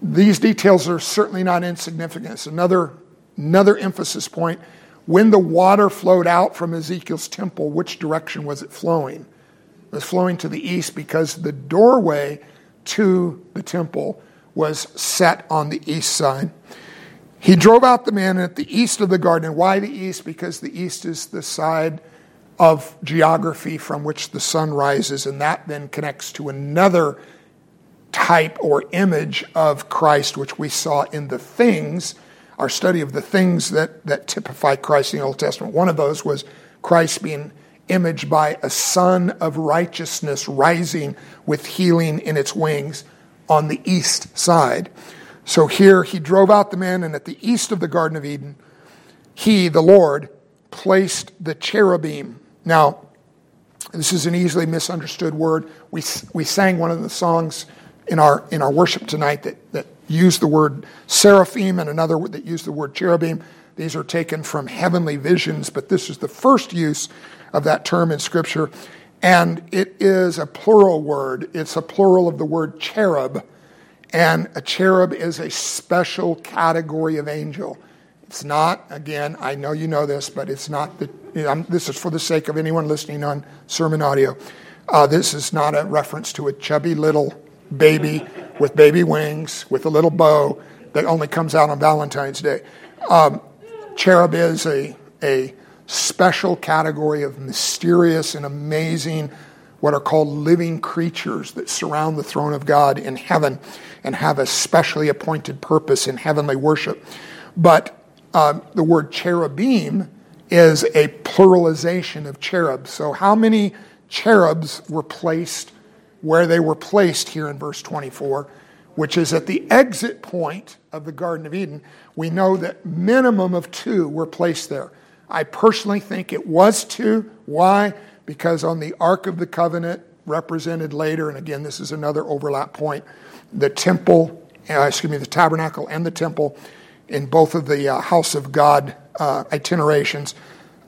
these details are certainly not insignificant. It's another, another emphasis point. When the water flowed out from Ezekiel's temple, which direction was it flowing? It was flowing to the east because the doorway to the temple was set on the east side. He drove out the man at the east of the garden. Why the east? Because the east is the side of geography from which the sun rises, and that then connects to another type or image of Christ, which we saw in the things, our study of the things that, that typify Christ in the Old Testament. One of those was Christ being imaged by a sun of righteousness rising with healing in its wings on the east side. So here he drove out the man, and at the east of the Garden of Eden, he, the Lord, placed the cherubim. Now, this is an easily misunderstood word. We, we sang one of the songs in our, in our worship tonight that, that used the word seraphim and another that used the word cherubim. These are taken from heavenly visions, but this is the first use of that term in Scripture. And it is a plural word, it's a plural of the word cherub. And a cherub is a special category of angel. It's not, again, I know you know this, but it's not the, know, this is for the sake of anyone listening on sermon audio. Uh, this is not a reference to a chubby little baby with baby wings with a little bow that only comes out on Valentine's Day. Um, cherub is a, a special category of mysterious and amazing, what are called living creatures that surround the throne of God in heaven and have a specially appointed purpose in heavenly worship. But uh, the word cherubim is a pluralization of cherubs. So, how many cherubs were placed where they were placed here in verse 24? which is at the exit point of the Garden of Eden, we know that minimum of two were placed there. I personally think it was two. Why? Because on the Ark of the Covenant, represented later, and again, this is another overlap point, the temple, uh, excuse me, the tabernacle and the temple, in both of the uh, House of God uh, itinerations,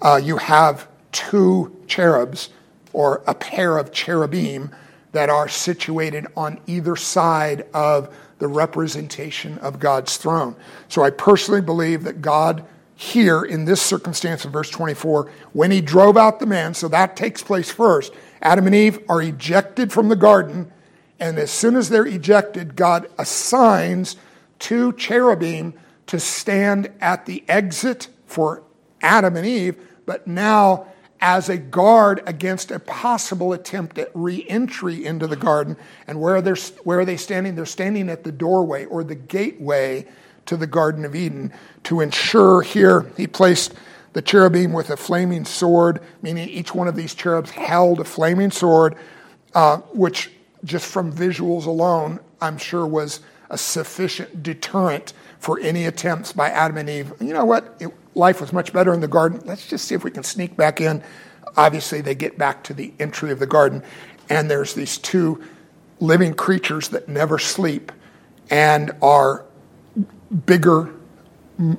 uh, you have two cherubs or a pair of cherubim that are situated on either side of the representation of God's throne. So I personally believe that God here in this circumstance in verse 24, when he drove out the man, so that takes place first. Adam and Eve are ejected from the garden, and as soon as they're ejected, God assigns two cherubim to stand at the exit for Adam and Eve, but now as a guard against a possible attempt at re-entry into the garden. And where, they're, where are they standing? They're standing at the doorway or the gateway to the Garden of Eden to ensure here he placed the cherubim with a flaming sword, meaning each one of these cherubs held a flaming sword, uh, which just from visuals alone, I'm sure was a sufficient deterrent for any attempts by Adam and Eve. You know what? It, life was much better in the garden. Let's just see if we can sneak back in. Obviously, they get back to the entry of the garden, and there's these two living creatures that never sleep and are bigger,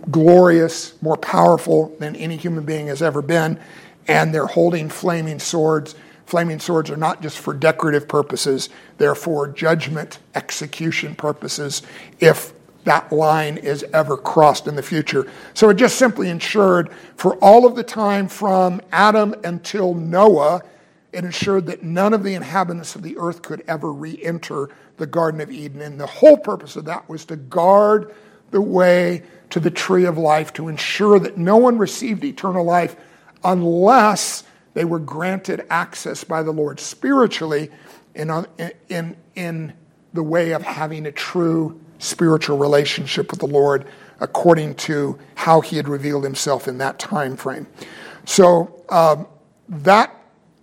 glorious, more powerful than any human being has ever been, and they're holding flaming swords. Flaming swords are not just for decorative purposes, they're for judgment execution purposes if that line is ever crossed in the future. So it just simply ensured for all of the time from Adam until Noah, it ensured that none of the inhabitants of the earth could ever re enter the Garden of Eden. And the whole purpose of that was to guard the way to the tree of life, to ensure that no one received eternal life unless they were granted access by the Lord spiritually in, uh, in, in the way of having a true spiritual relationship with the Lord according to how he had revealed himself in that time frame. So um, that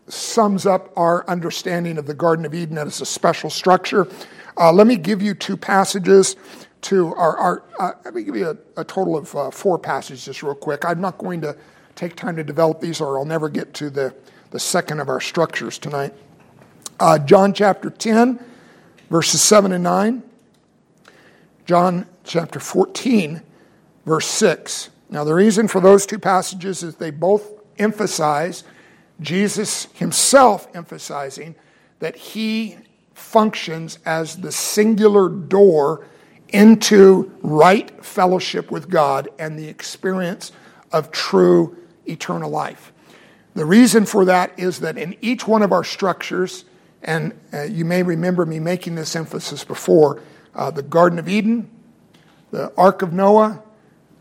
sums up our understanding of the Garden of Eden as a special structure. Uh, let me give you two passages to our, our uh, let me give you a, a total of uh, four passages just real quick. I'm not going to take time to develop these or I'll never get to the, the second of our structures tonight. Uh, John chapter 10, verses 7 and 9. John chapter 14, verse 6. Now, the reason for those two passages is they both emphasize Jesus himself emphasizing that he functions as the singular door into right fellowship with God and the experience of true eternal life. The reason for that is that in each one of our structures, and uh, you may remember me making this emphasis before, uh, the Garden of Eden, the Ark of Noah,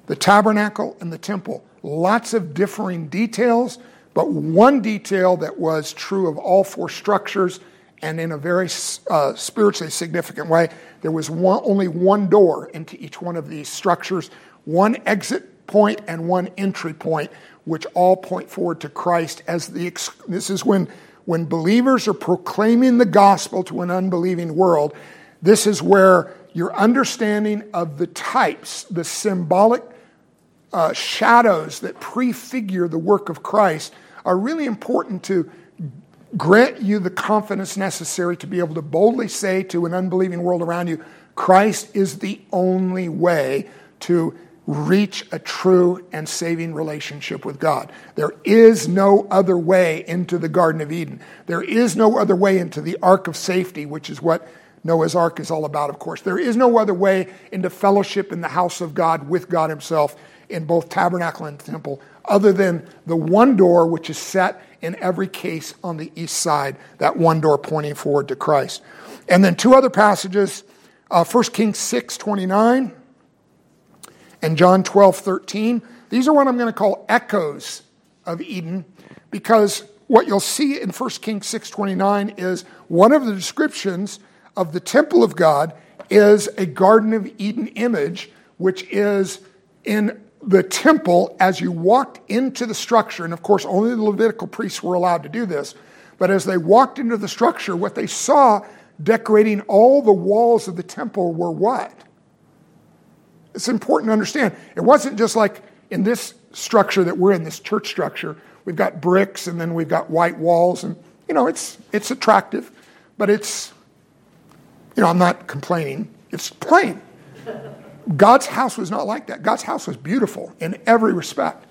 the tabernacle, and the temple. Lots of differing details, but one detail that was true of all four structures and in a very uh, spiritually significant way there was one, only one door into each one of these structures, one exit point and one entry point, which all point forward to Christ as the. This is when, when believers are proclaiming the gospel to an unbelieving world this is where your understanding of the types, the symbolic uh, shadows that prefigure the work of Christ are really important to grant you the confidence necessary to be able to boldly say to an unbelieving world around you, Christ is the only way to reach a true and saving relationship with God. There is no other way into the Garden of Eden. There is no other way into the ark of safety, which is what Noah's ark is all about, of course. There is no other way into fellowship in the house of God with God Himself in both tabernacle and temple other than the one door which is set in every case on the east side, that one door pointing forward to Christ. And then two other passages, uh, 1 Kings 6 29 and John 12 13. These are what I'm going to call echoes of Eden because what you'll see in 1 Kings 6 29 is one of the descriptions of the temple of God is a Garden of Eden image, which is in the temple as you walked into the structure, and of course, only the Levitical priests were allowed to do this, but as they walked into the structure, what they saw decorating all the walls of the temple were what? It's important to understand. It wasn't just like in this structure that we're in, this church structure, we've got bricks and then we've got white walls, and you know, it's it's attractive, but it's you know, I'm not complaining. It's plain. God's house was not like that. God's house was beautiful in every respect.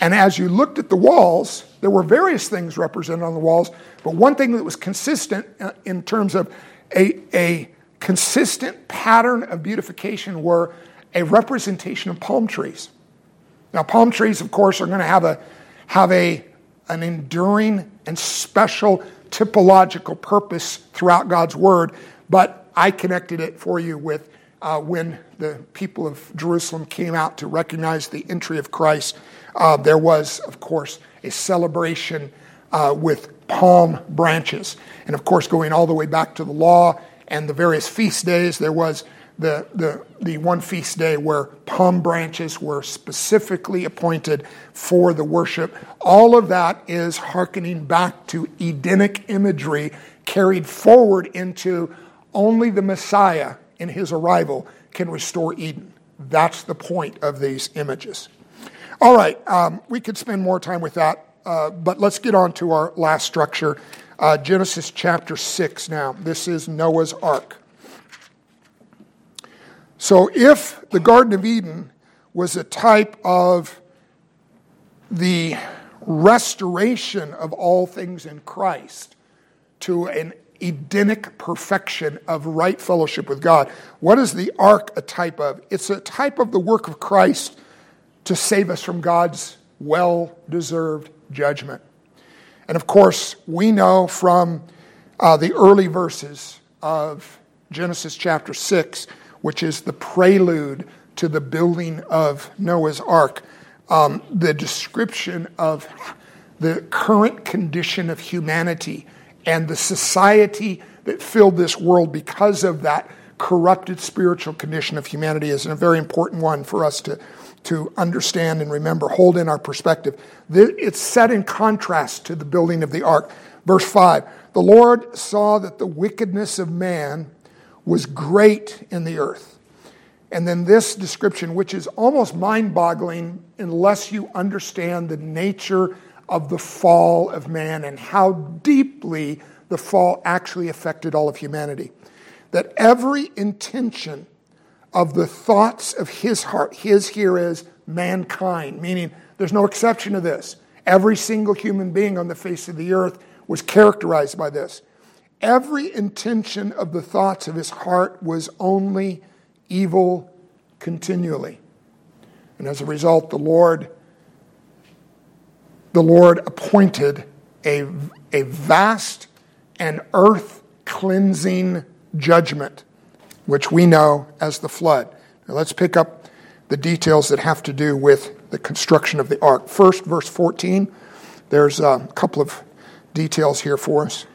And as you looked at the walls, there were various things represented on the walls, but one thing that was consistent uh, in terms of a, a consistent pattern of beautification were a representation of palm trees. Now, palm trees, of course, are going to have a have a an enduring and special typological purpose throughout God's word, but I connected it for you with uh, when the people of Jerusalem came out to recognize the entry of Christ. Uh, there was, of course, a celebration uh, with palm branches. And of course, going all the way back to the law and the various feast days, there was the, the, the one feast day where palm branches were specifically appointed for the worship. All of that is hearkening back to Edenic imagery carried forward into only the Messiah in his arrival can restore Eden. That's the point of these images. All right, um, we could spend more time with that, uh, but let's get on to our last structure uh, Genesis chapter 6 now. This is Noah's Ark. So, if the Garden of Eden was a type of the restoration of all things in Christ to an Edenic perfection of right fellowship with God. What is the ark a type of? It's a type of the work of Christ to save us from God's well deserved judgment. And of course, we know from uh, the early verses of Genesis chapter 6, which is the prelude to the building of Noah's ark, um, the description of the current condition of humanity and the society that filled this world because of that corrupted spiritual condition of humanity is a very important one for us to, to understand and remember, hold in our perspective. It's set in contrast to the building of the ark. Verse 5 The Lord saw that the wickedness of man was great in the earth. And then this description, which is almost mind boggling unless you understand the nature of the fall of man and how deeply the fall actually affected all of humanity. That every intention of the thoughts of his heart, his here is mankind, meaning there's no exception to this. Every single human being on the face of the earth was characterized by this. Every intention of the thoughts of his heart was only evil continually. And as a result, the Lord the Lord appointed a, a vast and earth cleansing judgment, which we know as the flood. Now let's pick up the details that have to do with the construction of the ark. First, verse 14, there's a couple of details here for us.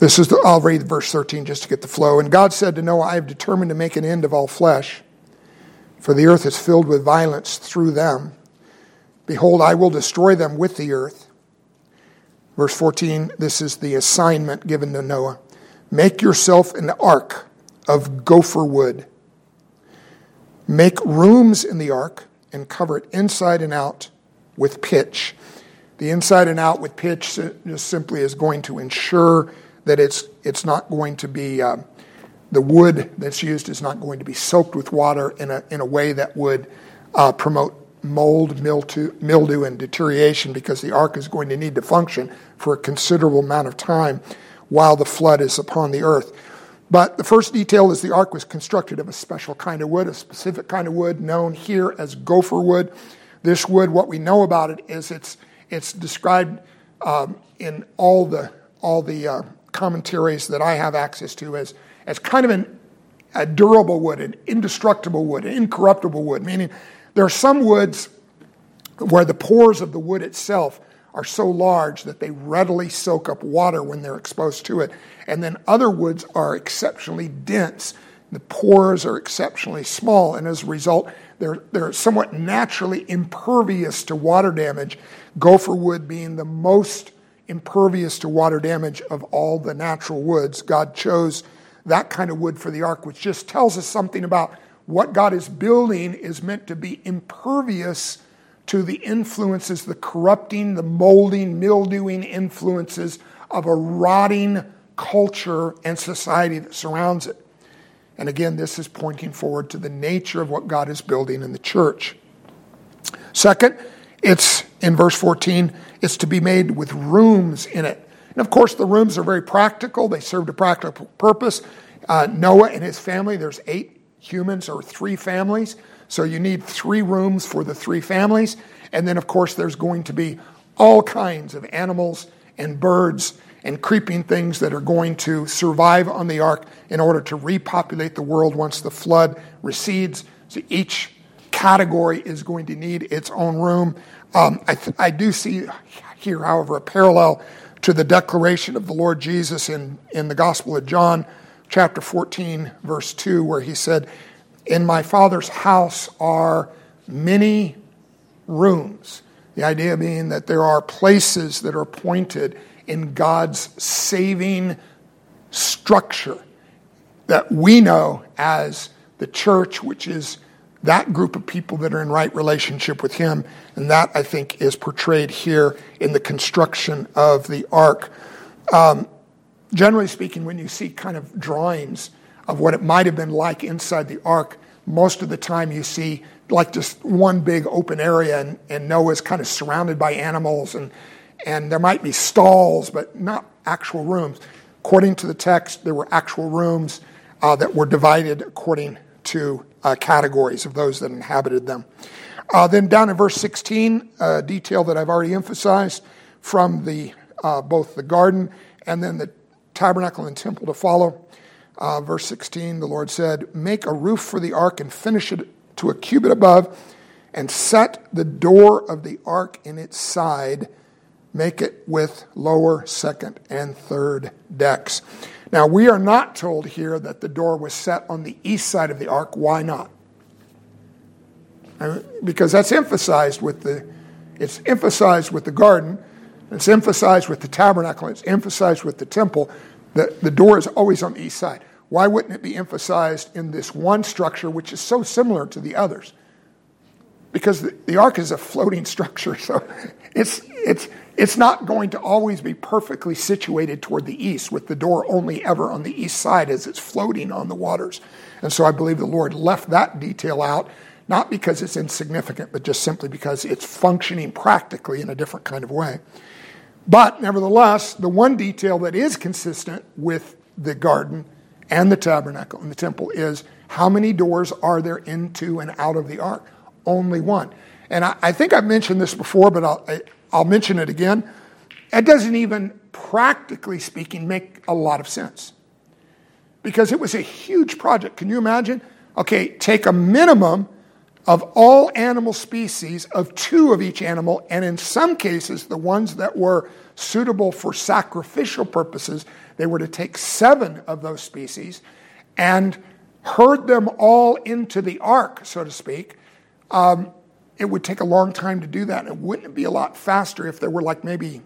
This is the, I'll read verse 13 just to get the flow. And God said to Noah, I have determined to make an end of all flesh for the earth is filled with violence through them. Behold, I will destroy them with the earth. Verse 14, this is the assignment given to Noah. Make yourself an ark of gopher wood. Make rooms in the ark and cover it inside and out with pitch. The inside and out with pitch just simply is going to ensure that it's, it's not going to be, uh, the wood that's used is not going to be soaked with water in a, in a way that would uh, promote mold, mildew, mildew, and deterioration because the ark is going to need to function for a considerable amount of time while the flood is upon the earth. But the first detail is the ark was constructed of a special kind of wood, a specific kind of wood known here as gopher wood. This wood, what we know about it is it's, it's described um, in all the, all the uh, commentaries that I have access to as, as kind of an, a durable wood, an indestructible wood, an incorruptible wood, meaning there are some woods where the pores of the wood itself are so large that they readily soak up water when they're exposed to it. And then other woods are exceptionally dense. The pores are exceptionally small, and as a result, they're, they're somewhat naturally impervious to water damage. Gopher wood being the most impervious to water damage of all the natural woods. God chose that kind of wood for the ark, which just tells us something about what God is building is meant to be impervious to the influences, the corrupting, the molding, mildewing influences of a rotting culture and society that surrounds it. And again, this is pointing forward to the nature of what God is building in the church. Second, it's in verse 14, it's to be made with rooms in it. And of course, the rooms are very practical, they served a practical purpose. Uh, Noah and his family, there's eight humans or three families. So you need three rooms for the three families. And then, of course, there's going to be all kinds of animals and birds and creeping things that are going to survive on the ark in order to repopulate the world once the flood recedes. So each category is going to need its own room. Um, I, th- I do see here, however, a parallel to the declaration of the Lord Jesus in, in the Gospel of John, chapter 14, verse 2, where he said, In my Father's house are many rooms. The idea being that there are places that are appointed in God's saving structure that we know as the church, which is that group of people that are in right relationship with Him. And that, I think, is portrayed here in the construction of the ark. Um, generally speaking, when you see kind of drawings of what it might have been like inside the ark, most of the time you see like just one big open area, and, and Noah's kind of surrounded by animals, and, and there might be stalls, but not actual rooms. According to the text, there were actual rooms uh, that were divided according to uh, categories of those that inhabited them. Uh, then down in verse 16, a detail that I've already emphasized from the uh, both the garden and then the tabernacle and temple to follow. Uh, verse 16, the Lord said, Make a roof for the ark and finish it to a cubit above, and set the door of the ark in its side. Make it with lower, second, and third decks. Now, we are not told here that the door was set on the east side of the ark. Why not? Because that's emphasized with the, it's emphasized with the garden, it's emphasized with the tabernacle, it's emphasized with the temple. The, the door is always on the east side. Why wouldn't it be emphasized in this one structure, which is so similar to the others? Because the, ark is a floating [laughs] structure, so it's, it's, it's not going to always be perfectly situated toward the east, with the door only ever on the east side as it's floating on the waters. And so I believe the Lord left that detail out, not because it's insignificant, but just simply because it's functioning practically in a different kind of way. But nevertheless, the one detail that is consistent with the garden and the tabernacle and the temple is how many doors are there into and out of the ark? Only one. And I, I think I've mentioned this before, but I'll, I, I'll mention it again. It doesn't even, practically speaking, make a lot of sense because it was a huge project. Can you imagine? Okay, take a minimum of all animal species of two of each animal, and in some cases, the ones that were suitable for sacrificial purposes, they were to take seven of those species and herd them all into the ark, so to speak. Um, it would take a long time to do that. And wouldn't it be a lot faster if there were like maybe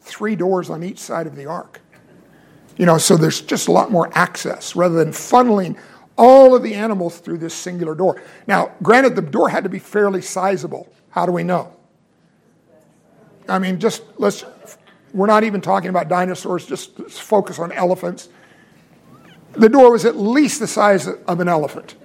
three doors on each side of the ark? You know, so there's just a lot more access rather than funneling all of the animals through this singular door. Now, granted, the door had to be fairly sizable. How do we know? I mean, just let's, we're not even talking about dinosaurs, just focus on elephants. The door was at least the size of an elephant.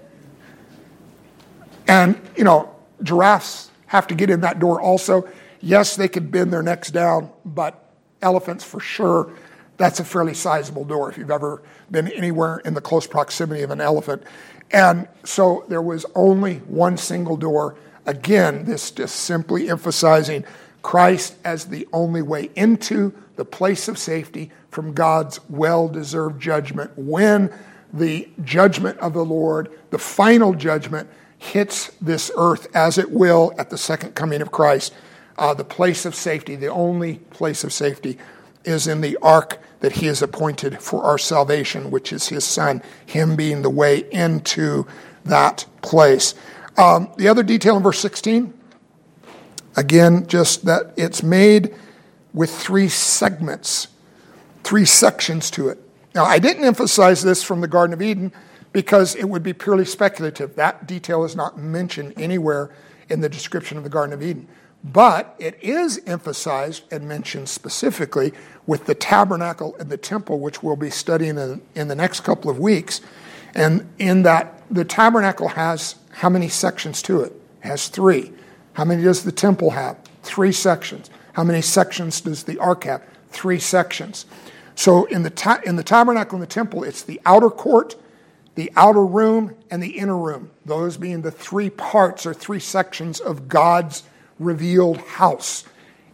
And, you know, giraffes have to get in that door also. Yes, they could bend their necks down, but elephants for sure, that's a fairly sizable door if you've ever been anywhere in the close proximity of an elephant. And so there was only one single door. Again, this just simply emphasizing Christ as the only way into the place of safety from God's well deserved judgment when the judgment of the Lord, the final judgment, hits this earth as it will at the second coming of Christ. Uh, the place of safety, the only place of safety, is in the ark that he has appointed for our salvation, which is his son, him being the way into that place. Um, the other detail in verse 16, again, just that it's made with three segments, three sections to it. Now, I didn't emphasize this from the Garden of Eden because it would be purely speculative. That detail is not mentioned anywhere in the description of the Garden of Eden. But it is emphasized and mentioned specifically with the tabernacle and the temple, which we'll be studying in, in the next couple of weeks. And in that, the tabernacle has how many sections to it? It has three. How many does the temple have? Three sections. How many sections does the ark have? Three sections. So in the, ta- in the tabernacle and the temple, it's the outer court, the outer room, and the inner room. Those being the three parts or three sections of God's revealed house.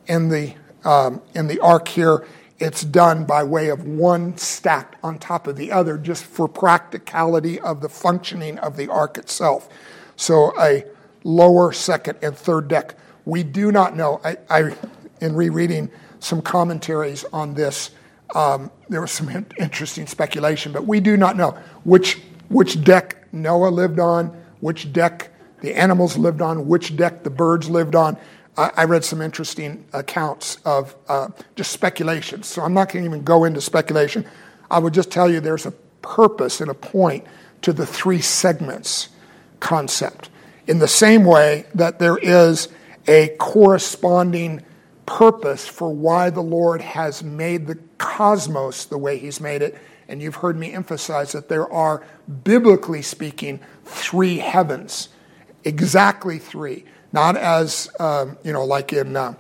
In the, um, in the ark here, it's done by way of one stacked on top of the other, just for practicality of the functioning of the ark itself. So a lower, second, and third deck. We do not know. I, I in rereading some commentaries on this, um, there was some interesting speculation, but we do not know which which deck Noah lived on, which deck the animals lived on, which deck the birds lived on. I read some interesting accounts of uh, just speculation. So I'm not going to even go into speculation. I would just tell you there's a purpose and a point to the three segments concept. In the same way that there is a corresponding purpose for why the Lord has made the cosmos the way He's made it. And you've heard me emphasize that there are, biblically speaking, three heavens, exactly three not as um, you know, like in uh,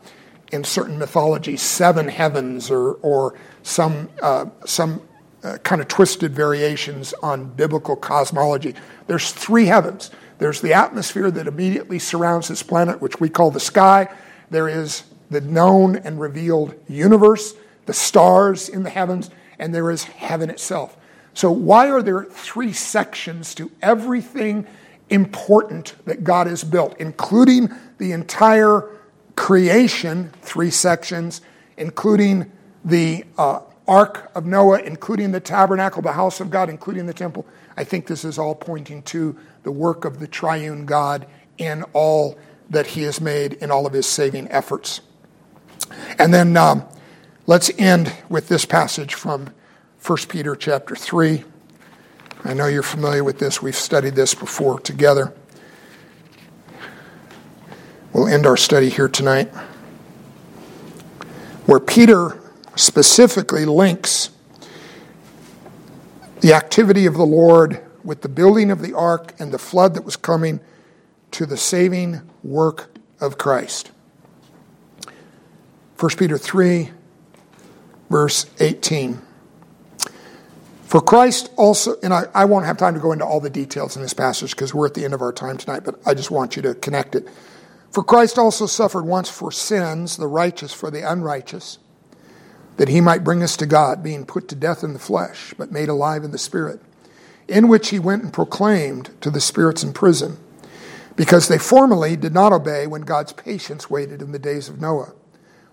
in certain mythology, seven heavens or or some uh, some uh, kind of twisted variations on biblical cosmology. There's three heavens. There's the atmosphere that immediately surrounds this planet, which we call the sky. There is the known and revealed universe, the stars in the heavens, and there is heaven itself. So, why are there three sections to everything important that God has built, including the entire creation, three sections, including the uh, Ark of Noah, including the tabernacle, the house of God, including the temple. I think this is all pointing to the work of the triune God in all that he has made in all of his saving efforts. And then um, let's end with this passage from 1 Peter chapter 3. I know you're familiar with this. We've studied this before together. We'll end our study here tonight, where Peter specifically links the activity of the Lord with the building of the ark and the flood that was coming to the saving work of Christ. 1 Peter 3, verse 18. For Christ also, and I, I won't have time to go into all the details in this passage because we're at the end of our time tonight, but I just want you to connect it. For Christ also suffered once for sins, the righteous for the unrighteous, that he might bring us to God, being put to death in the flesh, but made alive in the Spirit, in which he went and proclaimed to the spirits in prison, because they formerly did not obey when God's patience waited in the days of Noah,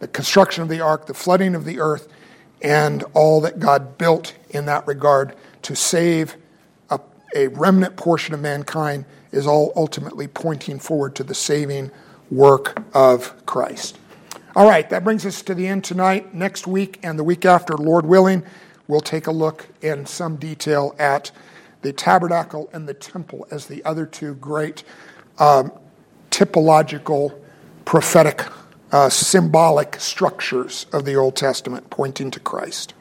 the construction of the ark, the flooding of the earth, and all that God built in that regard to save a, a remnant portion of mankind is all ultimately pointing forward to the saving work of Christ. All right, that brings us to the end tonight. Next week and the week after, Lord willing, we'll take a look in some detail at the tabernacle and the temple as the other two great um, typological, prophetic, Uh, symbolic structures of the Old Testament pointing to Christ.